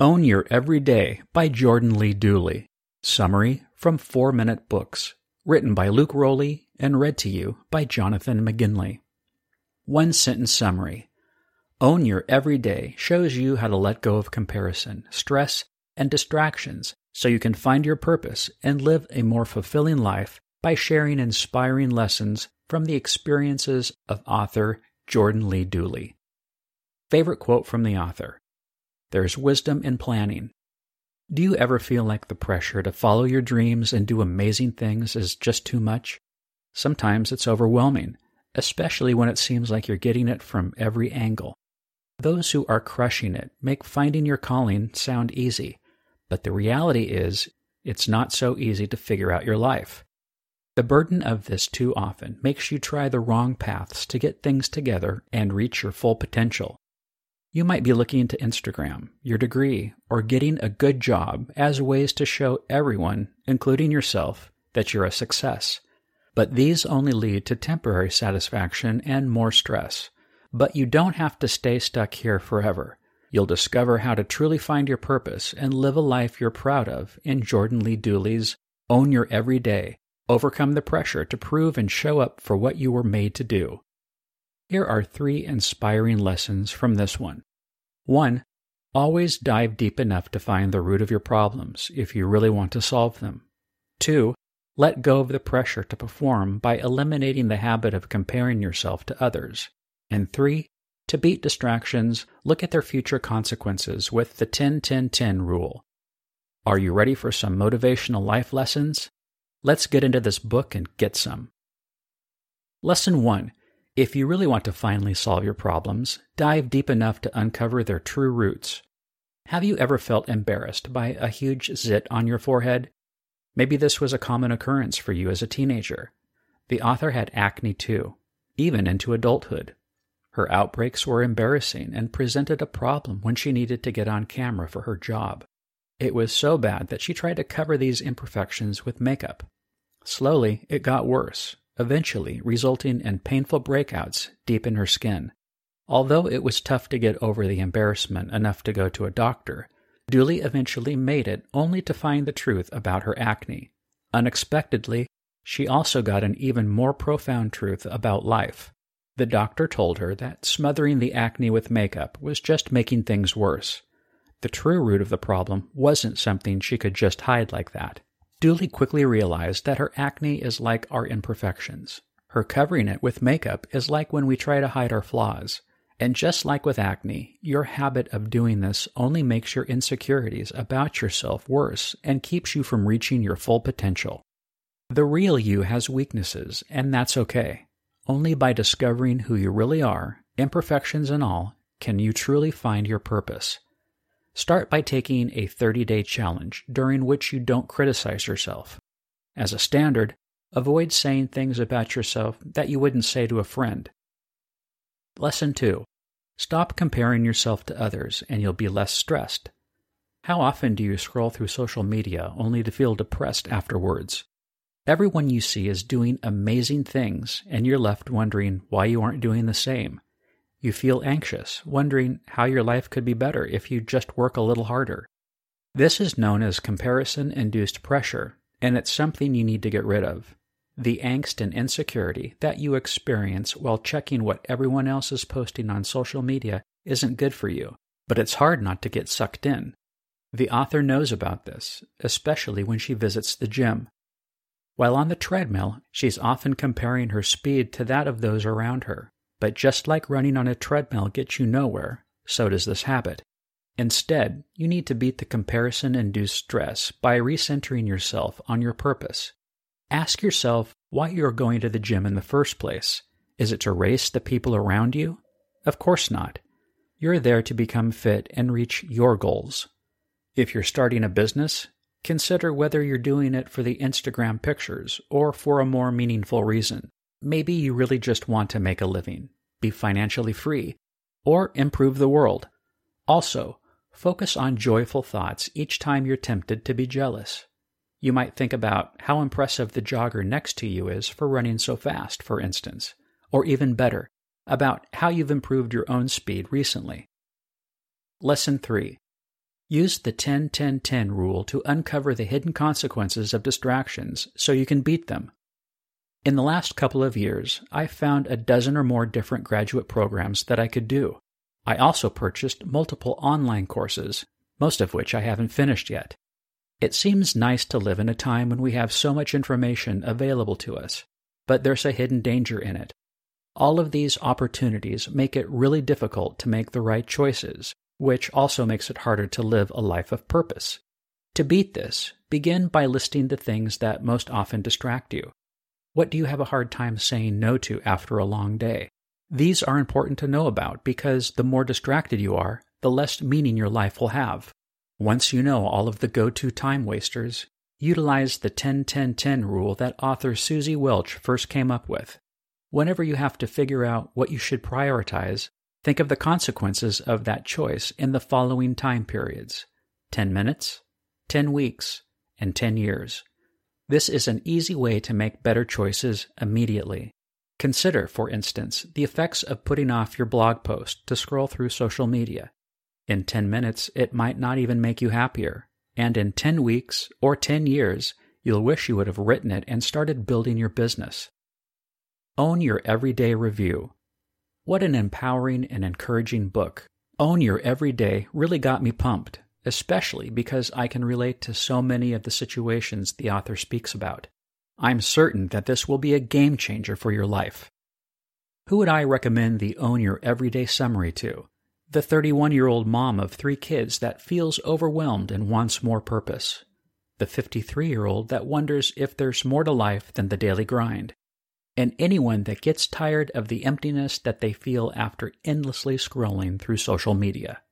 Own Your Everyday by Jordan Lee Dooley. Summary from 4 Minute Books. Written by Luke Rowley and read to you by Jonathan McGinley. One sentence summary. Own Your Everyday shows you how to let go of comparison, stress, and distractions so you can find your purpose and live a more fulfilling life by sharing inspiring lessons from the experiences of author Jordan Lee Dooley. Favorite quote from the author There's wisdom in planning. Do you ever feel like the pressure to follow your dreams and do amazing things is just too much? Sometimes it's overwhelming, especially when it seems like you're getting it from every angle. Those who are crushing it make finding your calling sound easy, but the reality is it's not so easy to figure out your life. The burden of this too often makes you try the wrong paths to get things together and reach your full potential. You might be looking into Instagram, your degree, or getting a good job as ways to show everyone, including yourself, that you're a success. But these only lead to temporary satisfaction and more stress. But you don't have to stay stuck here forever. You'll discover how to truly find your purpose and live a life you're proud of in Jordan Lee Dooley's Own Your Everyday Overcome the pressure to prove and show up for what you were made to do. Here are three inspiring lessons from this one. 1. Always dive deep enough to find the root of your problems if you really want to solve them. 2. Let go of the pressure to perform by eliminating the habit of comparing yourself to others. And 3. To beat distractions, look at their future consequences with the 10 10 10 rule. Are you ready for some motivational life lessons? Let's get into this book and get some. Lesson 1. If you really want to finally solve your problems, dive deep enough to uncover their true roots. Have you ever felt embarrassed by a huge zit on your forehead? Maybe this was a common occurrence for you as a teenager. The author had acne too, even into adulthood. Her outbreaks were embarrassing and presented a problem when she needed to get on camera for her job. It was so bad that she tried to cover these imperfections with makeup. Slowly, it got worse, eventually resulting in painful breakouts deep in her skin. Although it was tough to get over the embarrassment enough to go to a doctor, Dooley eventually made it only to find the truth about her acne. Unexpectedly, she also got an even more profound truth about life. The doctor told her that smothering the acne with makeup was just making things worse. The true root of the problem wasn't something she could just hide like that. Dooley quickly realized that her acne is like our imperfections. Her covering it with makeup is like when we try to hide our flaws. And just like with acne, your habit of doing this only makes your insecurities about yourself worse and keeps you from reaching your full potential. The real you has weaknesses, and that's okay. Only by discovering who you really are, imperfections and all, can you truly find your purpose. Start by taking a 30 day challenge during which you don't criticize yourself. As a standard, avoid saying things about yourself that you wouldn't say to a friend. Lesson 2 Stop comparing yourself to others and you'll be less stressed. How often do you scroll through social media only to feel depressed afterwards? Everyone you see is doing amazing things, and you're left wondering why you aren't doing the same. You feel anxious, wondering how your life could be better if you just work a little harder. This is known as comparison induced pressure, and it's something you need to get rid of. The angst and insecurity that you experience while checking what everyone else is posting on social media isn't good for you, but it's hard not to get sucked in. The author knows about this, especially when she visits the gym. While on the treadmill, she's often comparing her speed to that of those around her. But just like running on a treadmill gets you nowhere, so does this habit. Instead, you need to beat the comparison induced stress by recentering yourself on your purpose. Ask yourself why you are going to the gym in the first place. Is it to race the people around you? Of course not. You're there to become fit and reach your goals. If you're starting a business, consider whether you're doing it for the Instagram pictures or for a more meaningful reason. Maybe you really just want to make a living, be financially free, or improve the world. Also, focus on joyful thoughts each time you're tempted to be jealous. You might think about how impressive the jogger next to you is for running so fast, for instance, or even better, about how you've improved your own speed recently. Lesson 3 Use the 10 10 10 rule to uncover the hidden consequences of distractions so you can beat them. In the last couple of years, I found a dozen or more different graduate programs that I could do. I also purchased multiple online courses, most of which I haven't finished yet. It seems nice to live in a time when we have so much information available to us, but there's a hidden danger in it. All of these opportunities make it really difficult to make the right choices which also makes it harder to live a life of purpose. To beat this, begin by listing the things that most often distract you. What do you have a hard time saying no to after a long day? These are important to know about because the more distracted you are, the less meaning your life will have. Once you know all of the go to time wasters, utilize the 10 10 10 rule that author Suzy Welch first came up with. Whenever you have to figure out what you should prioritize, Think of the consequences of that choice in the following time periods 10 minutes, 10 weeks, and 10 years. This is an easy way to make better choices immediately. Consider, for instance, the effects of putting off your blog post to scroll through social media. In 10 minutes, it might not even make you happier, and in 10 weeks or 10 years, you'll wish you would have written it and started building your business. Own your everyday review. What an empowering and encouraging book. Own Your Everyday really got me pumped, especially because I can relate to so many of the situations the author speaks about. I'm certain that this will be a game changer for your life. Who would I recommend the Own Your Everyday summary to? The 31 year old mom of three kids that feels overwhelmed and wants more purpose. The 53 year old that wonders if there's more to life than the daily grind and anyone that gets tired of the emptiness that they feel after endlessly scrolling through social media.